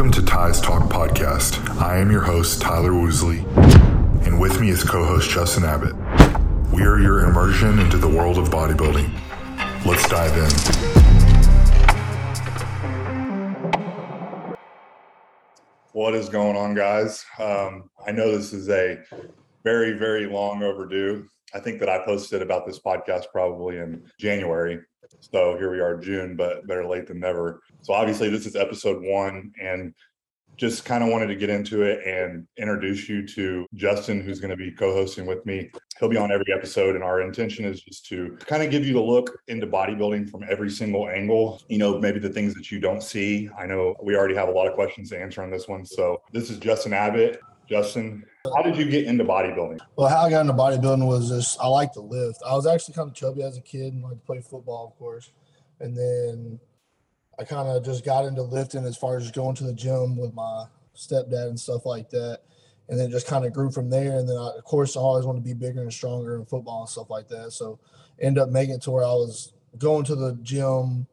Welcome to Ty's Talk Podcast. I am your host, Tyler Woosley, and with me is co host Justin Abbott. We are your immersion into the world of bodybuilding. Let's dive in. What is going on, guys? Um, I know this is a very, very long overdue. I think that I posted about this podcast probably in January. So here we are, June, but better late than never. So obviously, this is episode one, and just kind of wanted to get into it and introduce you to Justin, who's going to be co-hosting with me. He'll be on every episode, and our intention is just to kind of give you the look into bodybuilding from every single angle. You know, maybe the things that you don't see. I know we already have a lot of questions to answer on this one. So this is Justin Abbott. Justin, how did you get into bodybuilding? Well, how I got into bodybuilding was just I like to lift. I was actually kind of chubby as a kid and liked to play football, of course. And then I kind of just got into lifting as far as going to the gym with my stepdad and stuff like that. And then just kind of grew from there. And then, I, of course, I always wanted to be bigger and stronger in football and stuff like that. So, end up making it to where I was going to the gym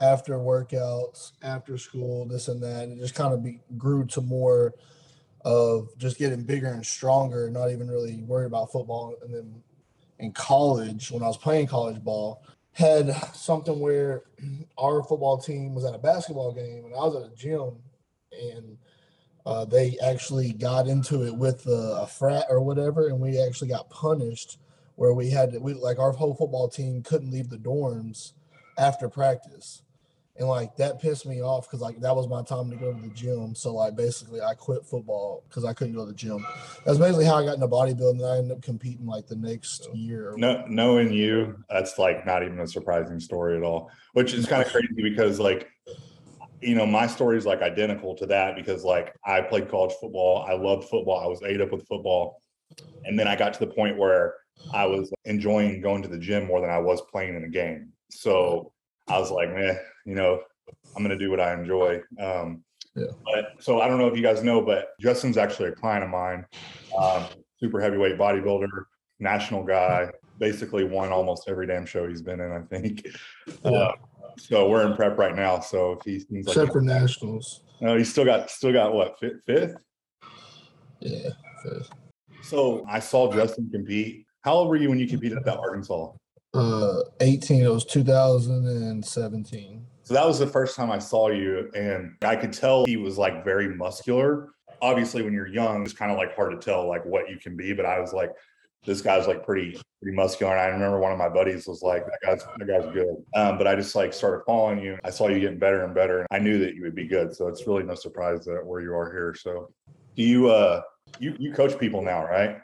after workouts, after school, this and that. And it just kind of be, grew to more – of just getting bigger and stronger, not even really worried about football. And then in college, when I was playing college ball, had something where our football team was at a basketball game and I was at a gym and uh, they actually got into it with a, a, frat or whatever, and we actually got punished where we had to, we like our whole football team couldn't leave the dorms after practice and like that pissed me off because like that was my time to go to the gym. So like basically I quit football because I couldn't go to the gym. That's basically how I got into bodybuilding. I ended up competing like the next year. No, knowing you, that's like not even a surprising story at all. Which is kind of crazy because like you know my story is like identical to that because like I played college football. I loved football. I was ate up with football, and then I got to the point where I was enjoying going to the gym more than I was playing in a game. So I was like, man, you know, I'm going to do what I enjoy. Um, yeah. But so I don't know if you guys know, but Justin's actually a client of mine, um, super heavyweight bodybuilder, national guy, basically won almost every damn show he's been in, I think. Yeah. Uh, so we're in prep right now. So if he seems like except for nationals, no, he's still got still got what fifth? fifth? Yeah, fifth. So I saw Justin compete. How old were you when you competed at that Arkansas? Uh, 18. It was 2017. So that was the first time I saw you, and I could tell he was like very muscular. Obviously, when you're young, it's kind of like hard to tell like what you can be. But I was like, this guy's like pretty pretty muscular. And I remember one of my buddies was like, that guy's that guy's good. Um, but I just like started following you. I saw you getting better and better. And I knew that you would be good. So it's really no surprise that where you are here. So do you uh you you coach people now, right?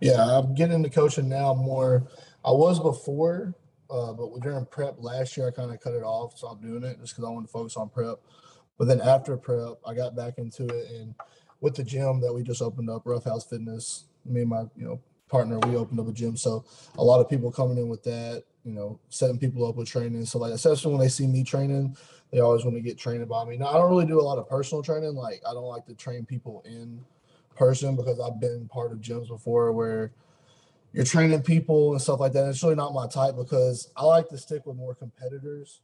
Yeah, I'm getting into coaching now more I was before, uh, but during prep last year, I kind of cut it off, stopped doing it just because I wanted to focus on prep. But then after prep, I got back into it, and with the gym that we just opened up, Rough House Fitness, me and my you know partner, we opened up a gym. So a lot of people coming in with that, you know, setting people up with training. So like, especially when they see me training, they always want to get trained by me. Now I don't really do a lot of personal training. Like I don't like to train people in person because I've been part of gyms before where you're training people and stuff like that. It's really not my type because I like to stick with more competitors.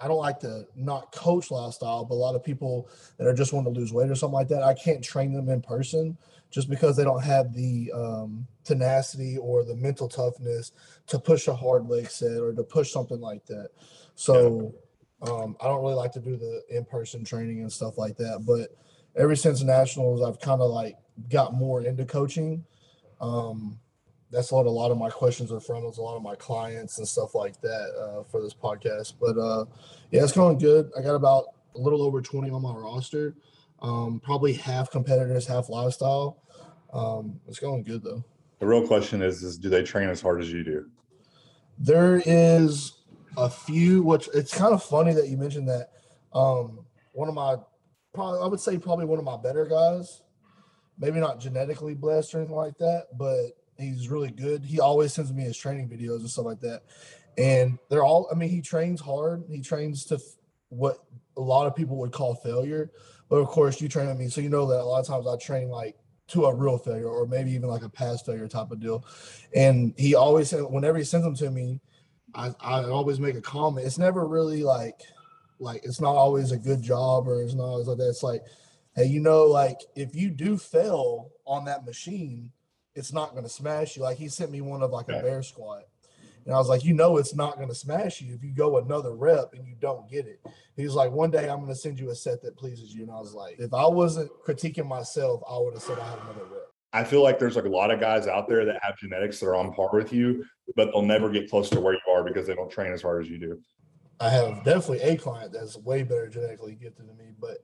I don't like to not coach lifestyle, but a lot of people that are just wanting to lose weight or something like that, I can't train them in person just because they don't have the um, tenacity or the mental toughness to push a hard leg set or to push something like that. So um, I don't really like to do the in-person training and stuff like that. But ever since nationals, I've kind of like got more into coaching. Um, that's what a lot of my questions are from. It's a lot of my clients and stuff like that uh, for this podcast. But uh, yeah, it's going good. I got about a little over 20 on my roster. Um, probably half competitors, half lifestyle. Um, it's going good though. The real question is: Is do they train as hard as you do? There is a few. Which it's kind of funny that you mentioned that. Um, one of my, probably I would say probably one of my better guys. Maybe not genetically blessed or anything like that, but He's really good. He always sends me his training videos and stuff like that. And they're all, I mean, he trains hard. He trains to f- what a lot of people would call failure. But of course, you train with me. So you know that a lot of times I train like to a real failure or maybe even like a past failure type of deal. And he always, whenever he sends them to me, I, I always make a comment. It's never really like, like it's not always a good job or it's not always like that. It's like hey, you know, like if you do fail on that machine, it's not going to smash you. Like he sent me one of like a bear squat. And I was like, you know, it's not going to smash you if you go another rep and you don't get it. He's like, one day I'm going to send you a set that pleases you. And I was like, if I wasn't critiquing myself, I would have said I had another rep. I feel like there's like a lot of guys out there that have genetics that are on par with you, but they'll never get close to where you are because they don't train as hard as you do. I have definitely a client that's way better genetically gifted than me, but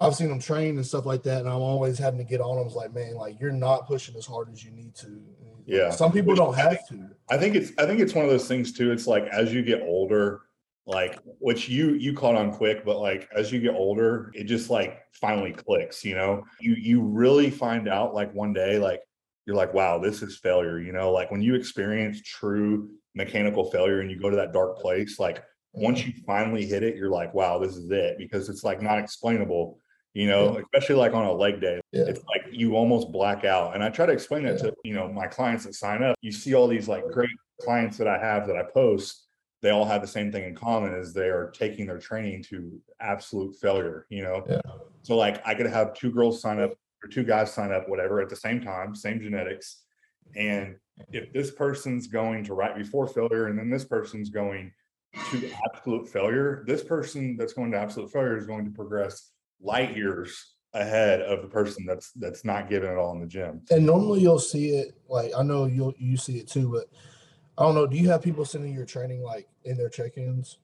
I've seen them train and stuff like that, and I'm always having to get on them. Like, man, like you're not pushing as hard as you need to. Yeah. Some people don't have to. I think it's I think it's one of those things too. It's like as you get older, like which you you caught on quick, but like as you get older, it just like finally clicks, you know. You you really find out like one day, like you're like, wow, this is failure, you know, like when you experience true mechanical failure and you go to that dark place, like once mm-hmm. you finally hit it, you're like, wow, this is it because it's like not explainable, you know, yeah. especially like on a leg day. Yeah. It's like you almost black out. And I try to explain that yeah. to, you know, my clients that sign up. You see all these like great clients that I have that I post, they all have the same thing in common is they are taking their training to absolute failure, you know. So like I could have two girls sign up or two guys sign up, whatever, at the same time, same genetics. And if this person's going to right before failure and then this person's going to absolute failure, this person that's going to absolute failure is going to progress light years ahead of the person that's that's not giving it all in the gym. And normally you'll see it like I know you'll you see it too, but I don't know. Do you have people sending your training like in their check-ins?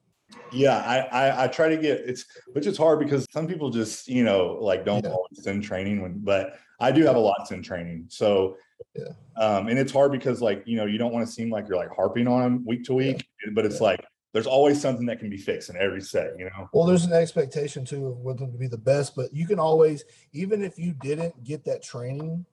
Yeah, I, I, I try to get it's which is hard because some people just you know like don't yeah. always send training when but I do have a lot in training. So yeah. Um, and it's hard because like you know you don't want to seem like you're like harping on them week to week, yeah. but it's yeah. like there's always something that can be fixed in every set, you know. Well, there's an expectation too of what them to be the best, but you can always, even if you didn't get that training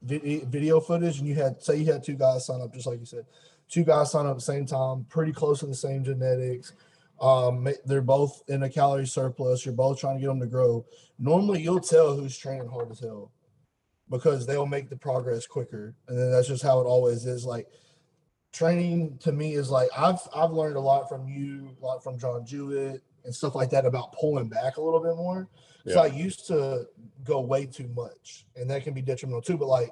video footage, and you had say you had two guys sign up, just like you said, two guys sign up at the same time, pretty close to the same genetics. Um, they're both in a calorie surplus. You're both trying to get them to grow. Normally, you'll tell who's training hard as hell because they'll make the progress quicker, and then that's just how it always is. Like training to me is like I've I've learned a lot from you, a lot from John Jewett and stuff like that about pulling back a little bit more. Yeah. So I used to go way too much, and that can be detrimental too. But like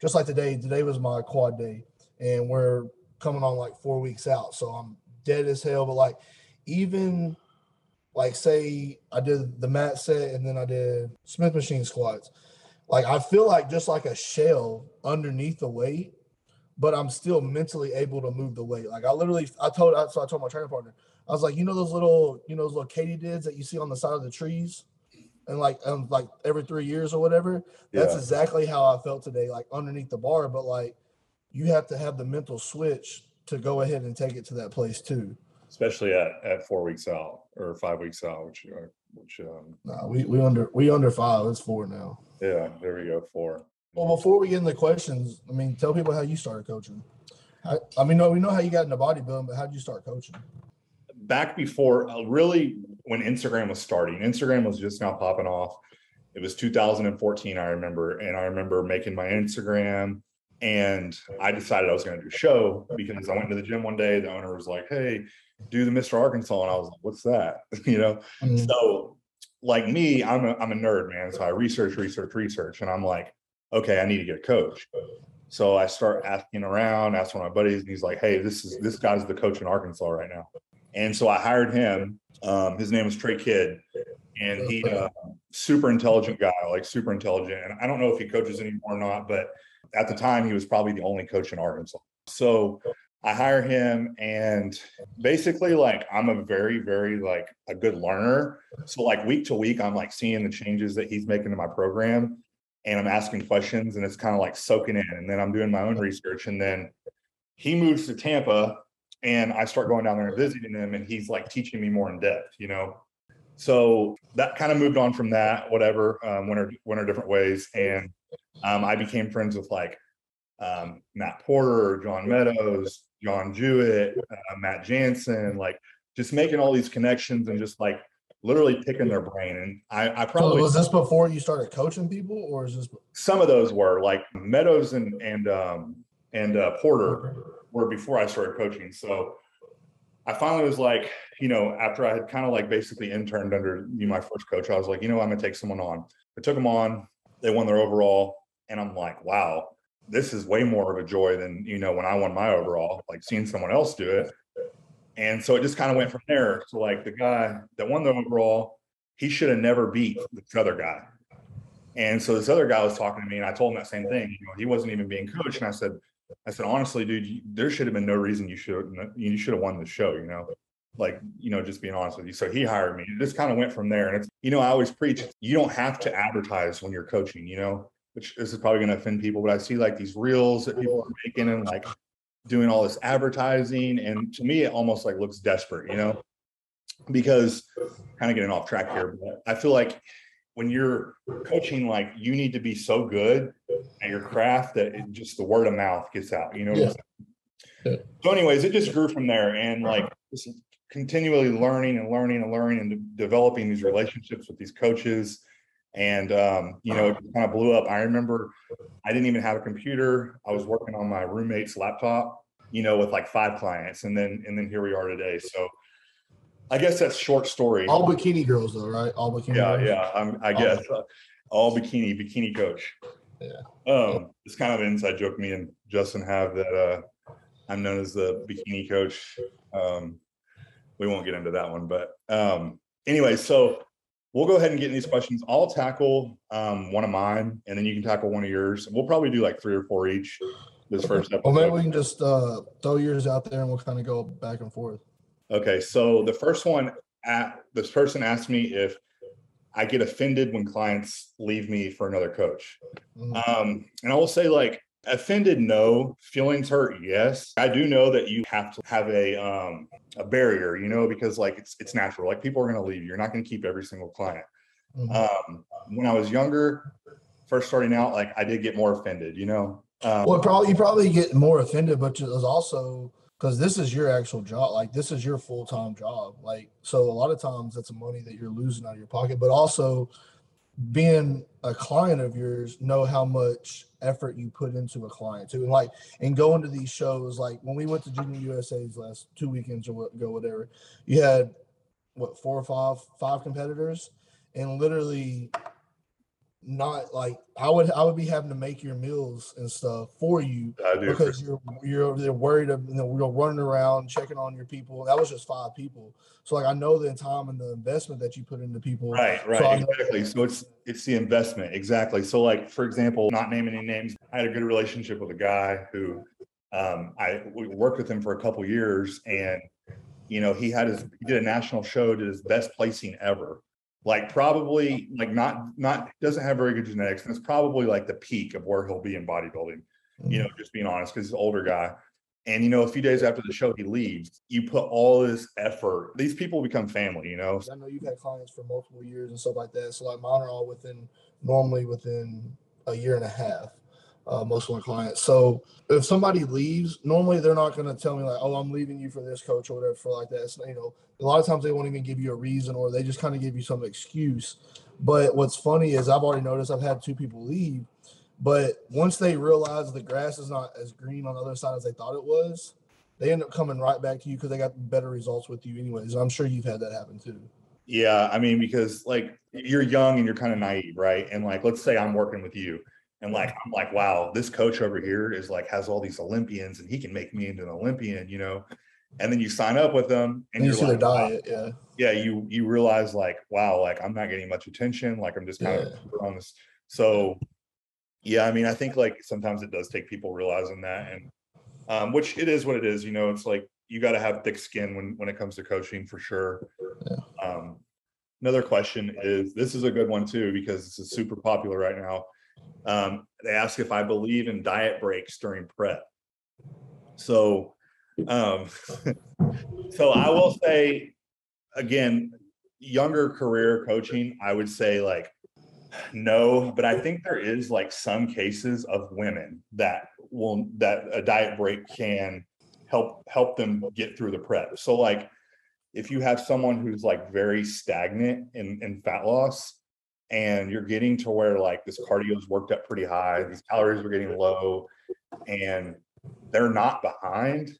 just like today, today was my quad day, and we're coming on like four weeks out, so I'm dead as hell. But like even like say I did the mat set and then I did Smith machine squats. Like I feel like just like a shell underneath the weight but I'm still mentally able to move the weight. Like I literally, I told, so I told my training partner, I was like, you know, those little, you know, those little katydids that you see on the side of the trees, and like, um, like every three years or whatever. That's yeah. exactly how I felt today, like underneath the bar. But like, you have to have the mental switch to go ahead and take it to that place too. Especially at, at four weeks out or five weeks out, which which um. Nah, we we under we under five. It's four now. Yeah, there we go. Four. Well, before we get into questions, I mean, tell people how you started coaching. I, I mean, no, we know how you got into bodybuilding, but how did you start coaching? Back before, uh, really, when Instagram was starting, Instagram was just now popping off. It was 2014, I remember, and I remember making my Instagram, and I decided I was going to do a show because I went to the gym one day. The owner was like, "Hey, do the Mr. Arkansas," and I was like, "What's that?" you know. Mm-hmm. So, like me, I'm a I'm a nerd, man. So I research, research, research, and I'm like, okay, I need to get a coach. So I start asking around, asking my buddies, and he's like, hey, this is this guy's the coach in Arkansas right now. And so I hired him. Um, his name is Trey Kidd, and he uh, super intelligent guy, like super intelligent. And I don't know if he coaches anymore or not, but at the time he was probably the only coach in Arkansas. So I hire him and basically like I'm a very, very like a good learner. So like week to week, I'm like seeing the changes that he's making to my program and I'm asking questions and it's kind of like soaking in. And then I'm doing my own research. And then he moves to Tampa and I start going down there and visiting him and he's like teaching me more in depth, you know? So that kind of moved on from that, whatever, um, went our, went different ways. And um, I became friends with like um, Matt Porter, John Meadows, John Jewett, uh, Matt Jansen, like just making all these connections and just like literally picking their brain. And I, I probably so was this before you started coaching people, or is this some of those were like Meadows and and um, and uh, Porter were before I started coaching. So I finally was like, you know, after I had kind of like basically interned under you, my first coach, I was like, you know, I'm gonna take someone on. I took them on. They won their overall, and I'm like, wow, this is way more of a joy than you know when I won my overall. Like seeing someone else do it, and so it just kind of went from there. So like the guy that won the overall, he should have never beat this other guy. And so this other guy was talking to me, and I told him that same thing. You know, he wasn't even being coached, and I said, I said honestly, dude, there should have been no reason you should you should have won the show. You know, like you know, just being honest with you. So he hired me. It just kind of went from there. And it's you know, I always preach you don't have to advertise when you're coaching. You know, which this is probably going to offend people, but I see like these reels that people are making and like doing all this advertising, and to me, it almost like looks desperate. You know, because kind of getting off track here, but I feel like when you're coaching, like you need to be so good at your craft that it just the word of mouth gets out, you know? Yeah. Yeah. So, anyways, it just grew from there and like just continually learning and learning and learning and de- developing these relationships with these coaches. And, um, you know, it kind of blew up. I remember I didn't even have a computer. I was working on my roommate's laptop, you know, with like five clients. And then, and then here we are today. So, I guess that's short story. All bikini girls, though, right? All bikini. Yeah, girls. yeah. I'm, I guess uh, all bikini, bikini coach. Yeah. Um, it's kind of an inside joke me and Justin have that uh, I'm known as the bikini coach. Um, we won't get into that one, but um, anyway, so we'll go ahead and get in these questions. I'll tackle um, one of mine, and then you can tackle one of yours. We'll probably do like three or four each this first episode. Well, maybe we can just uh, throw yours out there, and we'll kind of go back and forth. Okay, so the first one, at, this person asked me if I get offended when clients leave me for another coach. Mhm. Um, and I will say, like, offended, no. Feelings hurt, yes. I do know that you have to have a um a barrier, you know, because like it's it's natural. Like people are gonna leave. You're not gonna keep every single client. Mhm. Um, when I was younger, first starting out, like I did get more offended, you know. Um, Well, probably you probably get more offended, but it's also because this is your actual job. Like this is your full time job. Like so, a lot of times that's money that you're losing out of your pocket. But also, being a client of yours, know how much effort you put into a client too, and like and going to these shows. Like when we went to Junior USA's last two weekends or ago, whatever, you had what four or five five competitors, and literally not like I would I would be having to make your meals and stuff for you because you're you're they're worried of you know we're running around checking on your people. That was just five people. So like I know the time and the investment that you put into people. Right, So right, know- exactly. So it's it's the investment, exactly. So like for example, not naming any names, I had a good relationship with a guy who um I we worked with him for a couple years and you know he had his he did a national show, did his best placing ever. Like probably like not not doesn't have very good genetics, and it's probably like the peak of where he'll be in bodybuilding, you know, mm-hmm. just being honest, because he's an older guy. And you know, a few days after the show, he leaves. You put all this effort. These people become family, you know. I know you've had clients for multiple years and stuff like that. So like mine are all within normally within a year and a half. Uh, most of my clients. So if somebody leaves, normally they're not going to tell me like, "Oh, I'm leaving you for this coach" or whatever for like that. It's, you know, a lot of times they won't even give you a reason, or they just kind of give you some excuse. But what's funny is I've already noticed I've had two people leave, but once they realize the grass is not as green on the other side as they thought it was, they end up coming right back to you because they got better results with you anyways. I'm sure you've had that happen too. Yeah, I mean, because like you're young and you're kind of naive, right? And like, let's say I'm working with you, and like I'm like, wow, this coach over here is like has all these Olympians, and he can make me into an Olympian, you know. And then you sign up with them, and And you see their like, wow. diet, yeah. yeah, you you realize like, wow, like I'm not getting much attention, like I'm just kind Yeah. of on this. So, yeah, I mean, I think like sometimes it does take people realizing that, and um, which it is what it is, you know. It's like you got to have thick skin when when it comes to coaching for sure. Um, another question is this is a good one too because this is super popular right now. Um, they ask if I believe in diet breaks during prep. So, um, so I will say again, younger career coaching, I would say like no, but I think there is like some cases of women that will that a diet break can help help them get through the prep. So like if you have someone who's like very stagnant in, in fat loss and you're getting to where like this cardio's worked up pretty high, these calories are getting low, and they're not behind,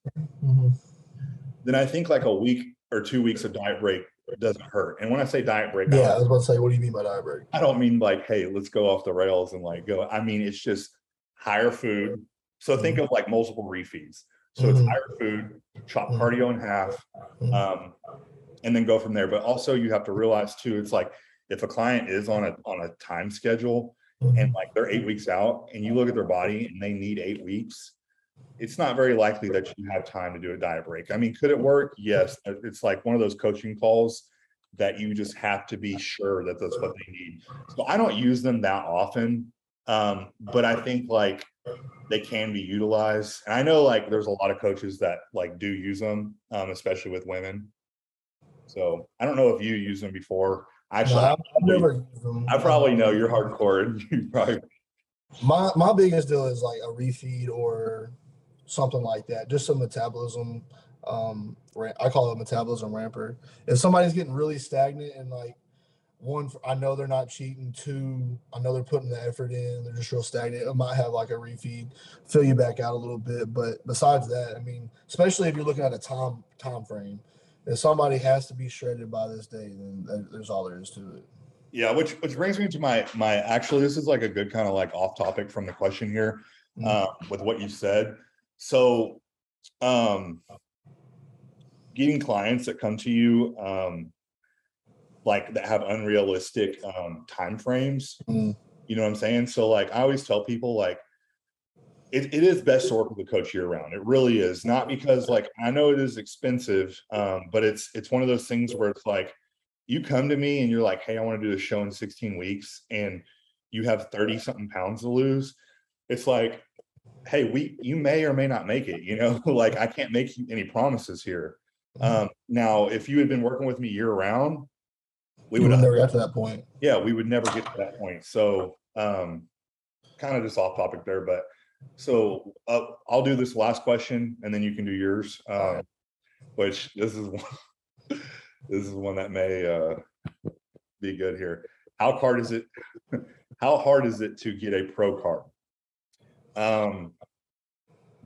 then I think like a week or two weeks of diet break doesn't hurt. And when I say diet break, yeah, I was about to say, what do you mean by diet break? I don't mean like, hey, let's go off the rails and like go. I mean, it's just higher food. So think of like multiple refeeds. So it's Mhm. higher food, chop Mhm. cardio in half, Mhm. um, and then go from there. But also you have to realize too, it's like if a client is on a on a time schedule and like they're eight weeks out and you look at their body and they need eight weeks, it's not very likely that you have time to do a diet break. I mean, could it work? Yes. It's like one of those coaching calls that you just have to be sure that that's what they need. So I don't use them that often. Um, but I think like they can be utilized. And I know like there's a lot of coaches that like do use them, um, especially with women. So I don't know if you use them before. No, Actually, I've, I've never. I probably know you're hardcore. You probably My my biggest deal is like a refeed or something like that. Just some metabolism. Um, I call it a metabolism ramper. If somebody's getting really stagnant and like one, I know they're not cheating. Two, I know they're putting the effort in. They're just real stagnant. It might have like a refeed, fill you back out a little bit. But besides that, I mean, especially if you're looking at a time time frame, if somebody has to be shredded by this day, then there's all there is to it. Yeah, which which brings me to my my actually this is like a good kind of like off topic from the question here Mhm. uh, with what you said. So um getting clients that come to you um like that have unrealistic um time frames, Mhm. you know what I'm saying? So like I always tell people like it, it is best to work with a coach year round. It really is. Not because like I know it is expensive, um, but it's it's one of those things where it's like you come to me and you're like, hey, I want to do a show in 16 weeks, and you have 30 something pounds to lose. It's like, hey, we you may or may not make it, you know, like I can't make any promises here. Um, now, if you had been working with me year round, we would would never got to that point. yeah, we would never get to that point. So, um, kind of just off topic there, but so uh, I'll do this last question and then you can do yours. Um, which this is one, this is one that may uh, be good here. How hard is it? How hard is it to get a pro card? Um,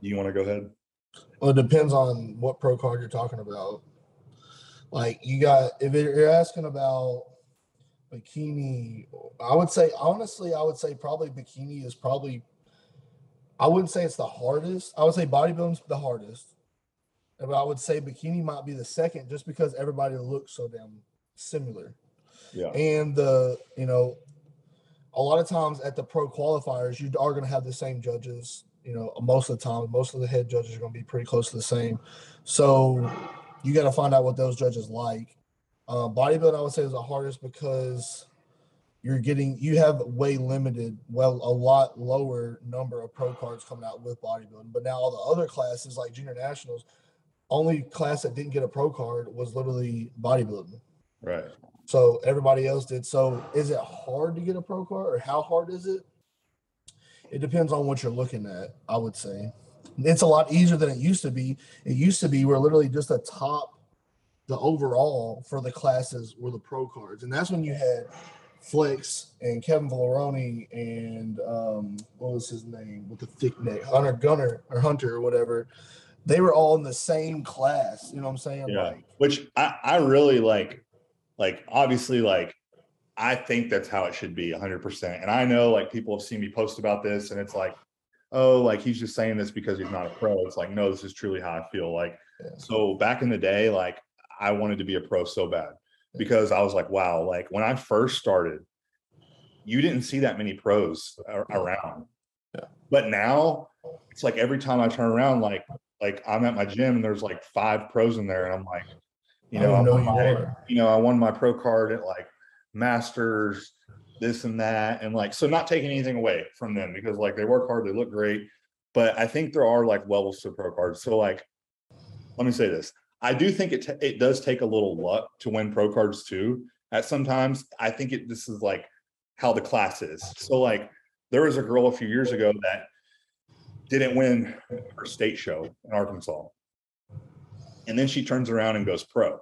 you want to go ahead? Well, it depends on what pro card you're talking about. Like you got, if you're asking about bikini, I would say honestly, I would say probably bikini is probably. I wouldn't say it's the hardest. I would say bodybuilding's the hardest, but I would say bikini might be the second, just because everybody looks so damn similar. Yeah. And the you know, a lot of times at the pro qualifiers, you are going to have the same judges. You know, most of the time, most of the head judges are going to be pretty close to the same. So you got to find out what those judges like. Uh, bodybuilding, I would say, is the hardest because you're getting you have way limited, well, a lot lower number of pro cards coming out with bodybuilding. But now all the other classes, like junior nationals, only class that didn't get a pro card was literally bodybuilding. Right. So everybody else did. So is it hard to get a pro card or how hard is it? It depends on what you're looking at, I would say. It's a lot easier than it used to be. It used to be we're literally just a top, the overall for the classes were the pro cards. And that's when you had Flex and Kevin Levrone and um, what was his name with the thick neck, Hunter Gunner or Hunter or whatever. They were all in the same class. You know what I'm saying? Yeah. Like, Which I, I really like, like obviously like I think that's how it should be 100%. And I know like people have seen me post about this and it's like, oh, like he's just saying this because he's not a pro. It's like, no, this is truly how I feel. Like, Yeah. so back in the day, like I wanted to be a pro so bad because I was like, wow, like when I first started, you didn't see that many pros around. Yeah. But now it's like every time I turn around, like, like I'm at my gym and there's like five pros in there and I'm like, you know, I'm know you my- you know, I won my pro card at like masters, this and that. And like, so not taking anything away from them because like they work hard, they look great. But I think there are like levels to pro cards. So like, let me say this. I do think it, ta- it does take a little luck to win pro cards too. At sometimes I think it, this is like how the class is. So like there was a girl a few years ago that didn't win her state show in Arkansas. And then she turns around and goes pro.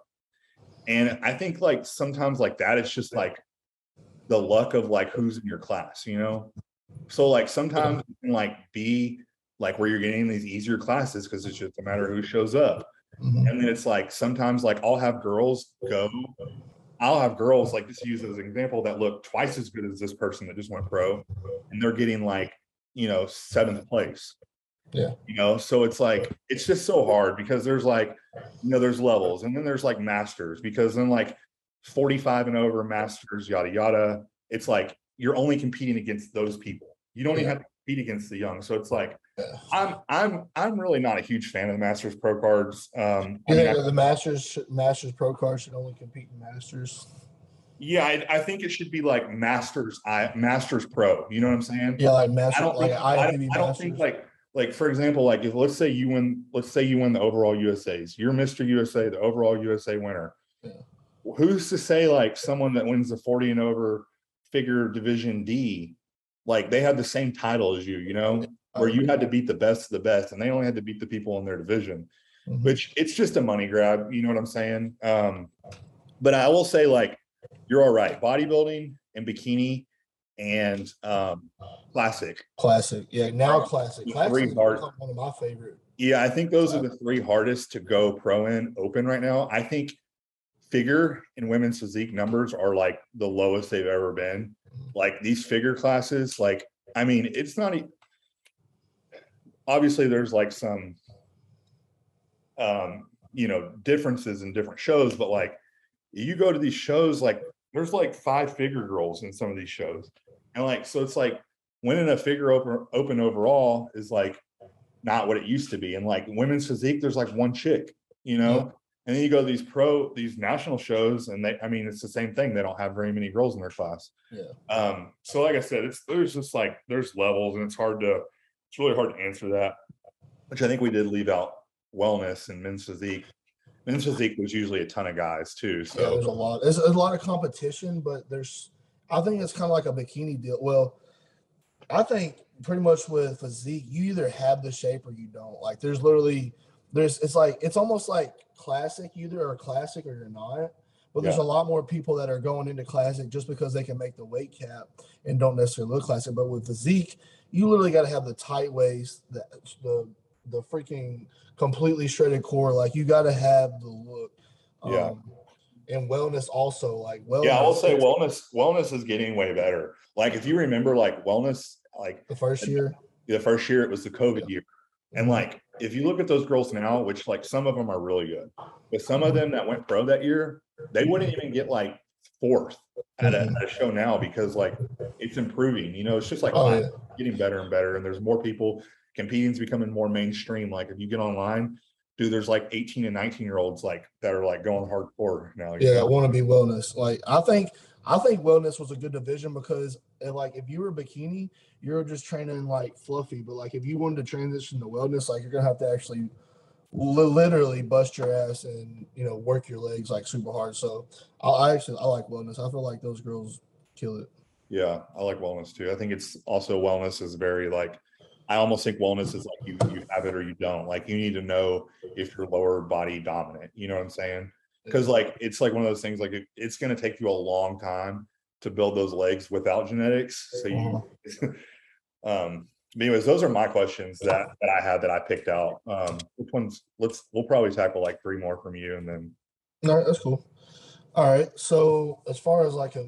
And I think like sometimes like that, it's just like the luck of like who's in your class, you know? So like sometimes it can like be like where you're getting these easier classes because it's just a matter of who shows up. Mhm. And then it's like sometimes like I'll have girls go, I'll have girls like just use as an example that look twice as good as this person that just went pro, and they're getting like you know seventh place. Yeah. You know, so it's like it's just so hard because there's like you know there's levels and then there's like masters because then like 45 and over masters yada yada. It's like you're only competing against those people. You don't even have to compete against the young. So it's like I'm I'm I'm really not a huge fan of the Masters Pro cards. Um, I You mean, think I- that the Masters Masters Pro cards should only compete in Masters? yeah, I, I think it should be like Masters I Masters Pro. You know what I'm saying? Yeah, like I don't like think I, don't- I don't think like like for example, like if let's say you win, let's say you win the overall USA's, you're Mr. USA, the overall USA winner. Yeah. Who's to say like someone that wins the 40 and over figure division D, like they had the same title as you, you know, where you had to beat the best of the best, and they only had to beat the people in their division Mhm. which it's just a money grab. You know what I'm saying? Um, but I will say, like, you're all right. Bodybuilding and bikini and um, classic. classic. Yeah, now classic. Classic three hard- one of my favorite. Yeah, I think those are the three hardest to go pro in open right now. I think figure and women's physique numbers are like the lowest they've ever been. Like these figure classes, like, I mean, it's not. e- Obviously, there's like some, um, you know, differences in different shows, but like, you go to these shows, like, there's like five figure girls in some of these shows, and like, so it's like winning a figure open open overall is like not what it used to be. And like women's physique, there's like one chick, you know. And then you go to these pro, these national shows, and they, I mean, it's the same thing. They don't have very many girls in their class. Yeah. Um, so like I said, it's there's just like there's levels, and it's hard to, it's really hard to answer that. Which I think we did leave out wellness and men's physique. Men's physique was usually a ton of guys too. Yeah, there's So a lot. There's a lot of competition, but there's. I think it's kind of like a bikini deal. Well, I think pretty much with physique, you either have the shape or you don't. Like, there's literally, there's. It's like it's almost like classic. Either or classic or you're not. But there's Yeah. a lot more people that are going into classic just because they can make the weight cap and don't necessarily look classic. But with physique, you literally got to have the tight waist, the the the freaking completely shredded core. Like you got to have the look. Yeah. Um, and wellness also like wellness. yeah, I will say wellness, wellness is getting way better. Like if you remember, like wellness, like the first year. the first year it was the COVID year. And like if you look at those girls now, which like some of them are really good, but some of them that went pro that year, they wouldn't even get like fourth at a, Mhm. at a show now because like it's improving. You know, it's just like Oh, yeah. getting better and better, and there's more people. Competing's becoming more mainstream. Like if you get online, dude, there's like 18 and 19 year olds like that are like going hardcore now. Yeah, know? want to be wellness. Like I think I think wellness was a good division because like if you were bikini, you're just training like fluffy. But like if you wanted to transition to wellness, like you're gonna have to actually li- literally bust your ass and you know work your legs like super hard. So I, I actually I like wellness. I feel like those girls kill it. Yeah, I like wellness too. I think it's also wellness is very like I almost think wellness is like you you have it or you don't. Like you need to know if you're lower body dominant. You know what I'm saying? Because like it's like one of those things like it, it's going to take you a long time to build those legs without genetics. So you, um. Anyways, those are my questions that that I had that I picked out. Um, which ones? Let's we'll probably tackle like three more from you, and then No, that's cool. All right. So as far as like a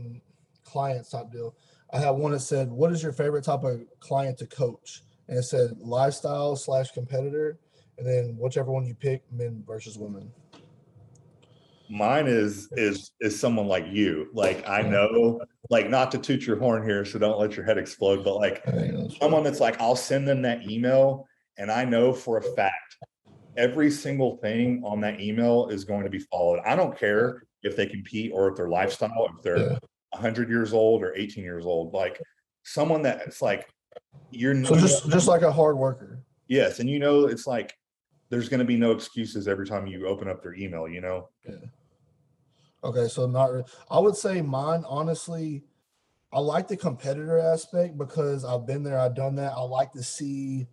client type deal, I have one that said, "What is your favorite type of client to coach?" And it said lifestyle slash competitor, and then whichever one you pick, men versus women. Mine is is is someone like you. Like I know, like not to toot your horn here, so don't let your head explode. But like I think that's- someone that's like, I'll send them that email, and I know for a fact every single thing on that email is going to be followed. I don't care if they compete or if their lifestyle, if they're Yeah. 100 years old or 18 years old. Like someone that's like, you're So just just like a hard worker. yes, and you know, it's like there's going to be no excuses every time you open up their email. You know, Okay, so not. I would say mine. Honestly, I like the competitor aspect because I've been there. I've done that. I like to see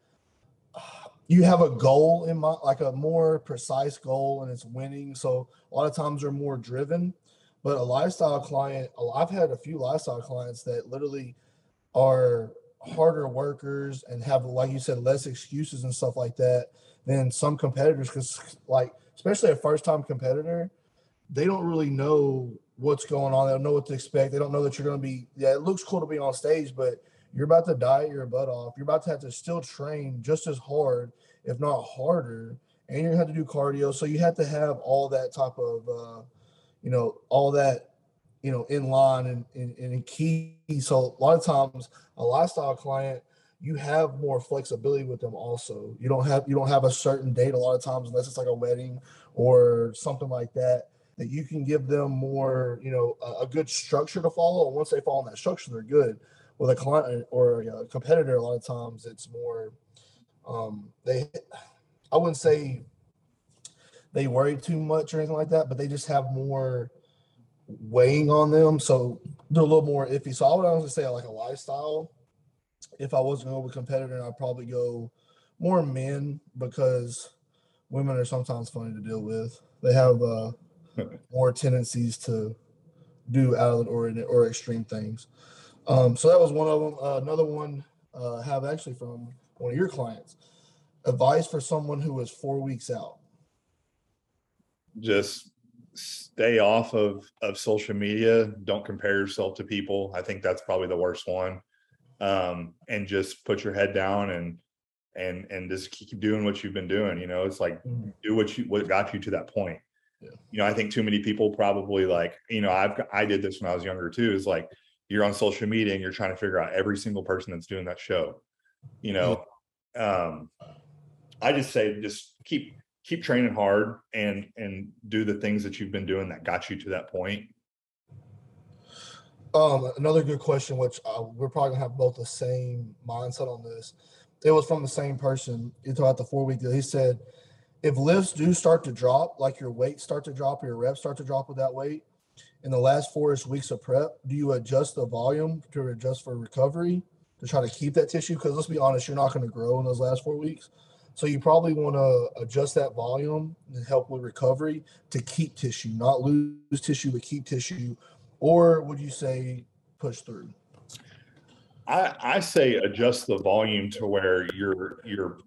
you have a goal in mind, like a more precise goal, and it's winning. So a lot of times they're more driven. But a lifestyle client, I've had a few lifestyle clients that literally are harder workers and have, like you said, less excuses and stuff like that than some competitors. Because like especially a first time competitor, they don't really know what's going on. They don't know what to expect. They don't know that you're going to be, yeah, it looks cool to be on stage, but you're about to diet your butt off. You're about to have to still train just as hard, if not harder, and you're going to have to do cardio. So you have to have all that type of, uh, you know, all that, you know, in line and, and, and key. So a lot of times, a lifestyle client, you have more flexibility with them also. You don't have you don't have a certain date a lot of times unless it's like a wedding or something like that that you can give them more, you know, a, a good structure to follow. And once they follow that structure, they're good. With a client or a competitor, a lot of times it's more um they I wouldn't say they worry too much or anything like that, but they just have more weighing on them. So they're a little more iffy. So I would honestly say like a lifestyle if I wasn't going with a competitor, I'd probably go more men because women are sometimes funny to deal with. They have uh, more tendencies to do out of the ordinary or extreme things. Um, so that was one of them. Uh, another one uh, have actually from one of your clients. Advice for someone who is four weeks out. Just stay off of of social media. Don't compare yourself to people. I think that's probably the worst one um, and just put your head down and and and just keep doing what you've been doing. You know, it's like mm-hmm. do what you what got you to that point. Yeah. You know, I think too many people probably like, you know, I've I did this when I was younger too. Is like you're on social media and you're trying to figure out every single person that's doing that show. You know, um, I just say just keep keep training hard and and do the things that you've been doing that got you to that point um, another good question, which uh, we're probably gonna have both the same mindset on this. It was from the same person. You talked about the four week deal. He said, if lifts do start to drop, like your weight start to drop, your reps start to drop with that weight, in the last four-ish weeks of prep, do you adjust the volume to adjust for recovery to try to keep that tissue? Because let's be honest, you're not going to grow in those last four weeks. So you probably want to adjust that volume and help with recovery to keep tissue, not lose tissue, but keep tissue or would you say push through? I, I say adjust the volume to where you're you're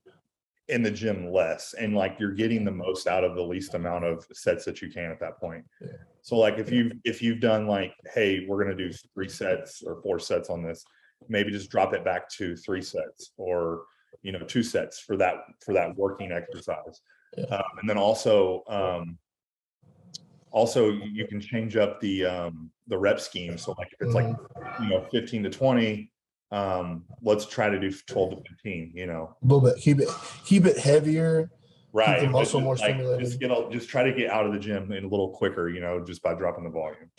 in the gym less and like you're getting the most out of the least amount of sets that you can at that point. Yeah. So like if you've if you've done like, hey, we're gonna do three sets or four sets on this, maybe just drop it back to three sets or you know two sets for that for that working exercise. Yeah. Um, and then also um, also you can change up the um the rep scheme so like if it's like mm-hmm. you know 15 to 20 um let's try to do 12 to 15 you know a little bit keep it keep it heavier right keep the muscle just, more like, stimulated just get just try to get out of the gym in a little quicker you know just by dropping the volume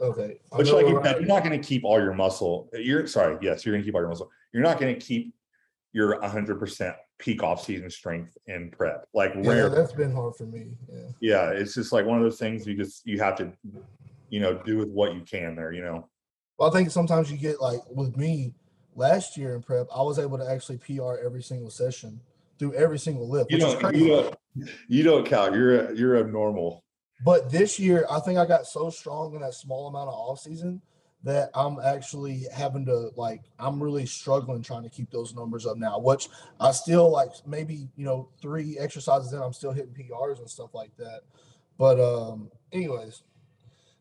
okay which like right. you're not going to keep all your muscle you're sorry yes you're going to keep all your muscle you're not going to keep your 100% peak off season strength in prep. Like yeah, rare. That's been hard for me. Yeah. Yeah. It's just like one of those things you just, you have to, you know, do with what you can there, you know? Well, I think sometimes you get like with me last year in prep, I was able to actually PR every single session through every single lift. You don't, you don't, you don't count. You're, a, you're abnormal. But this year, I think I got so strong in that small amount of off season that I'm actually having to like I'm really struggling trying to keep those numbers up now. Which I still like maybe you know three exercises in I'm still hitting PRs and stuff like that. But um anyways,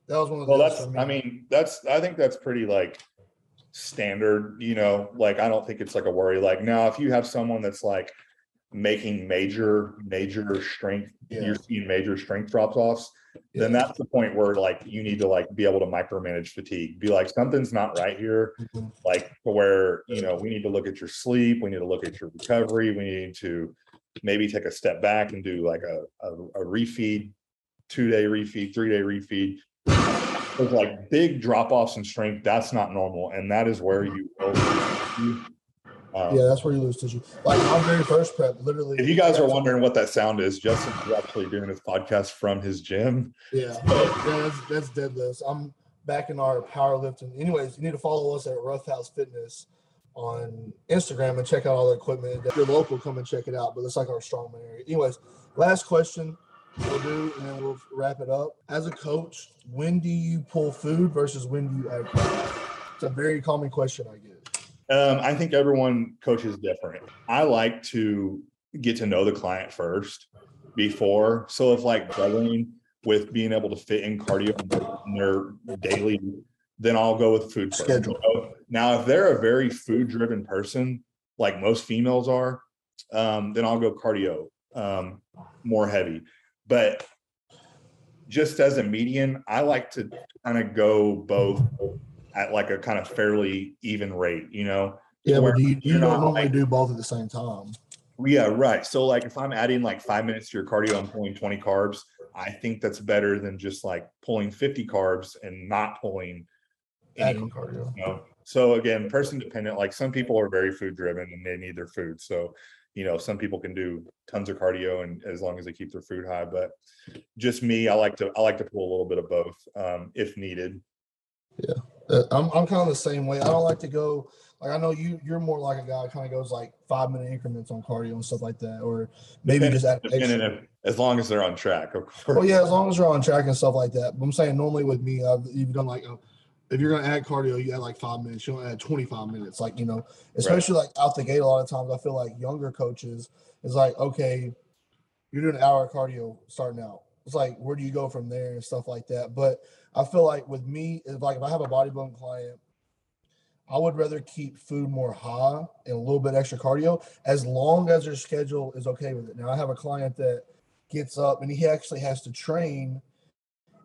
that was one of the. Well, that's me. I mean that's I think that's pretty like standard. You know, like I don't think it's like a worry. Like now, if you have someone that's like making major major strength, yeah. you're seeing major strength drops offs then that's the point where like you need to like be able to micromanage fatigue be like something's not right here mm-hmm. like where you know we need to look at your sleep we need to look at your recovery we need to maybe take a step back and do like a, a, a refeed two day refeed three day refeed there's like big drop offs in strength that's not normal and that is where you um, yeah, that's where you lose tissue. Like my very first prep, literally. If you guys are wondering what that sound is, Justin is actually doing his podcast from his gym. Yeah, yeah, that's, that's deadlifts. I'm back in our powerlifting. Anyways, you need to follow us at Roughhouse Fitness on Instagram and check out all the equipment. If you're local, come and check it out. But it's like our strongman area. Anyways, last question we'll do, and then we'll wrap it up. As a coach, when do you pull food versus when do you add? It's a very common question I get. Um, I think everyone coaches different. I like to get to know the client first before. So if like doubling with being able to fit in cardio in their daily, then I'll go with food first. Schedule. Now, if they're a very food driven person, like most females are, um, then I'll go cardio um, more heavy. But just as a median, I like to kind of go both at like a kind of fairly even rate, you know? Yeah, but do you, you don't normally like- do both at the same time. Yeah, right. So like if I'm adding like five minutes to your cardio and pulling 20 carbs, I think that's better than just like pulling 50 carbs and not pulling any Adding cardio. you know? So again, person dependent, like some people are very food driven and they need their food. So, you know, some people can do tons of cardio and as long as they keep their food high, but just me, I like to, I like to pull a little bit of both, um, if needed. Uh, I'm I'm kind of the same way. I don't like to go like I know you you're more like a guy kind of goes like five minute increments on cardio and stuff like that, or maybe Depending- just add Depending as long as they're on track, of Oh course. yeah, as long as you're on track and stuff like that. But I'm saying normally with me, I've you've done like uh, if you're gonna add cardio, you add like five minutes. You don't add 25 minutes. Like you know, especially like out the gate. A lot of times, I feel like younger coaches is like, okay, you're doing an hour of cardio starting out. It's like where do you go from there and stuff like that. But I feel like with me, if like if I have a bodybuilding client, I would rather keep food more high and a little bit extra cardio as long as their schedule is okay with it. Now I have a client that gets up and he actually has to train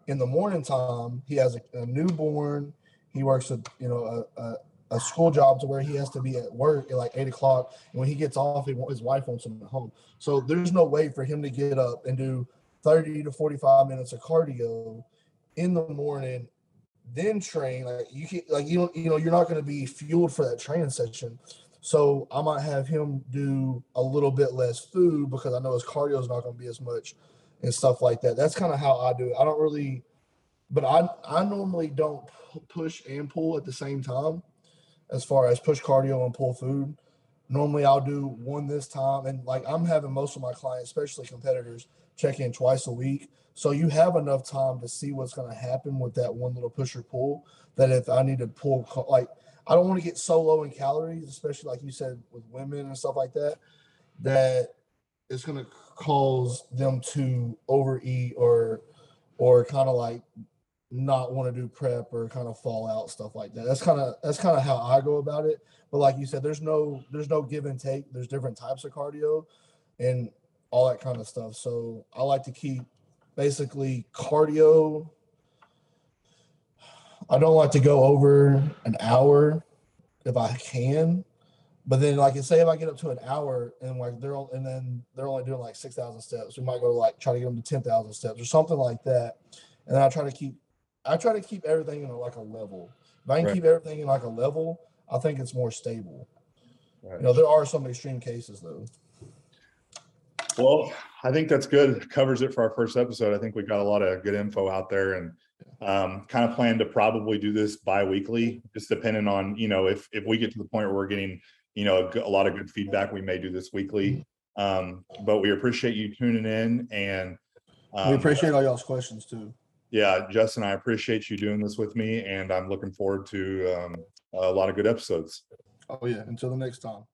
in the morning time. He has a, a newborn. He works a you know a, a, a school job to where he has to be at work at like eight o'clock. And when he gets off, he, his wife wants him at home. So there's no way for him to get up and do 30 to 45 minutes of cardio in the morning then train like you can like you you know you're not going to be fueled for that training session so i might have him do a little bit less food because i know his cardio is not going to be as much and stuff like that. That's kind of how i do it. I don't really but i i normally don't push and pull at the same time as far as push cardio and pull food. Normally i'll do one this time and like i'm having most of my clients especially competitors check in twice a week. So you have enough time to see what's going to happen with that one little push or pull. That if I need to pull, like I don't want to get so low in calories, especially like you said with women and stuff like that, that it's going to cause them to overeat or or kind of like not want to do prep or kind of fall out stuff like that. That's kind of that's kind of how I go about it. But like you said, there's no there's no give and take. There's different types of cardio and all that kind of stuff. So I like to keep basically cardio. I don't like to go over an hour if I can, but then like say if I get up to an hour and like they're on, and then they're only doing like six thousand steps, we might go to like try to get them to ten thousand steps or something like that. And then I try to keep, I try to keep everything in a, like a level. If I can Right. keep everything in like a level, I think it's more stable. Right. You know, there are some extreme cases though. Well, I think that's good. Covers it for our first episode. I think we got a lot of good info out there and um, kind of plan to probably do this bi-weekly, just depending on, you know, if, if we get to the point where we're getting, you know, a lot of good feedback, we may do this weekly. Um, but we appreciate you tuning in and we um, appreciate all y'all's questions too. yeah, Justin, I appreciate you doing this with me and I'm looking forward to um, a lot of good episodes. Oh yeah. Until the next time.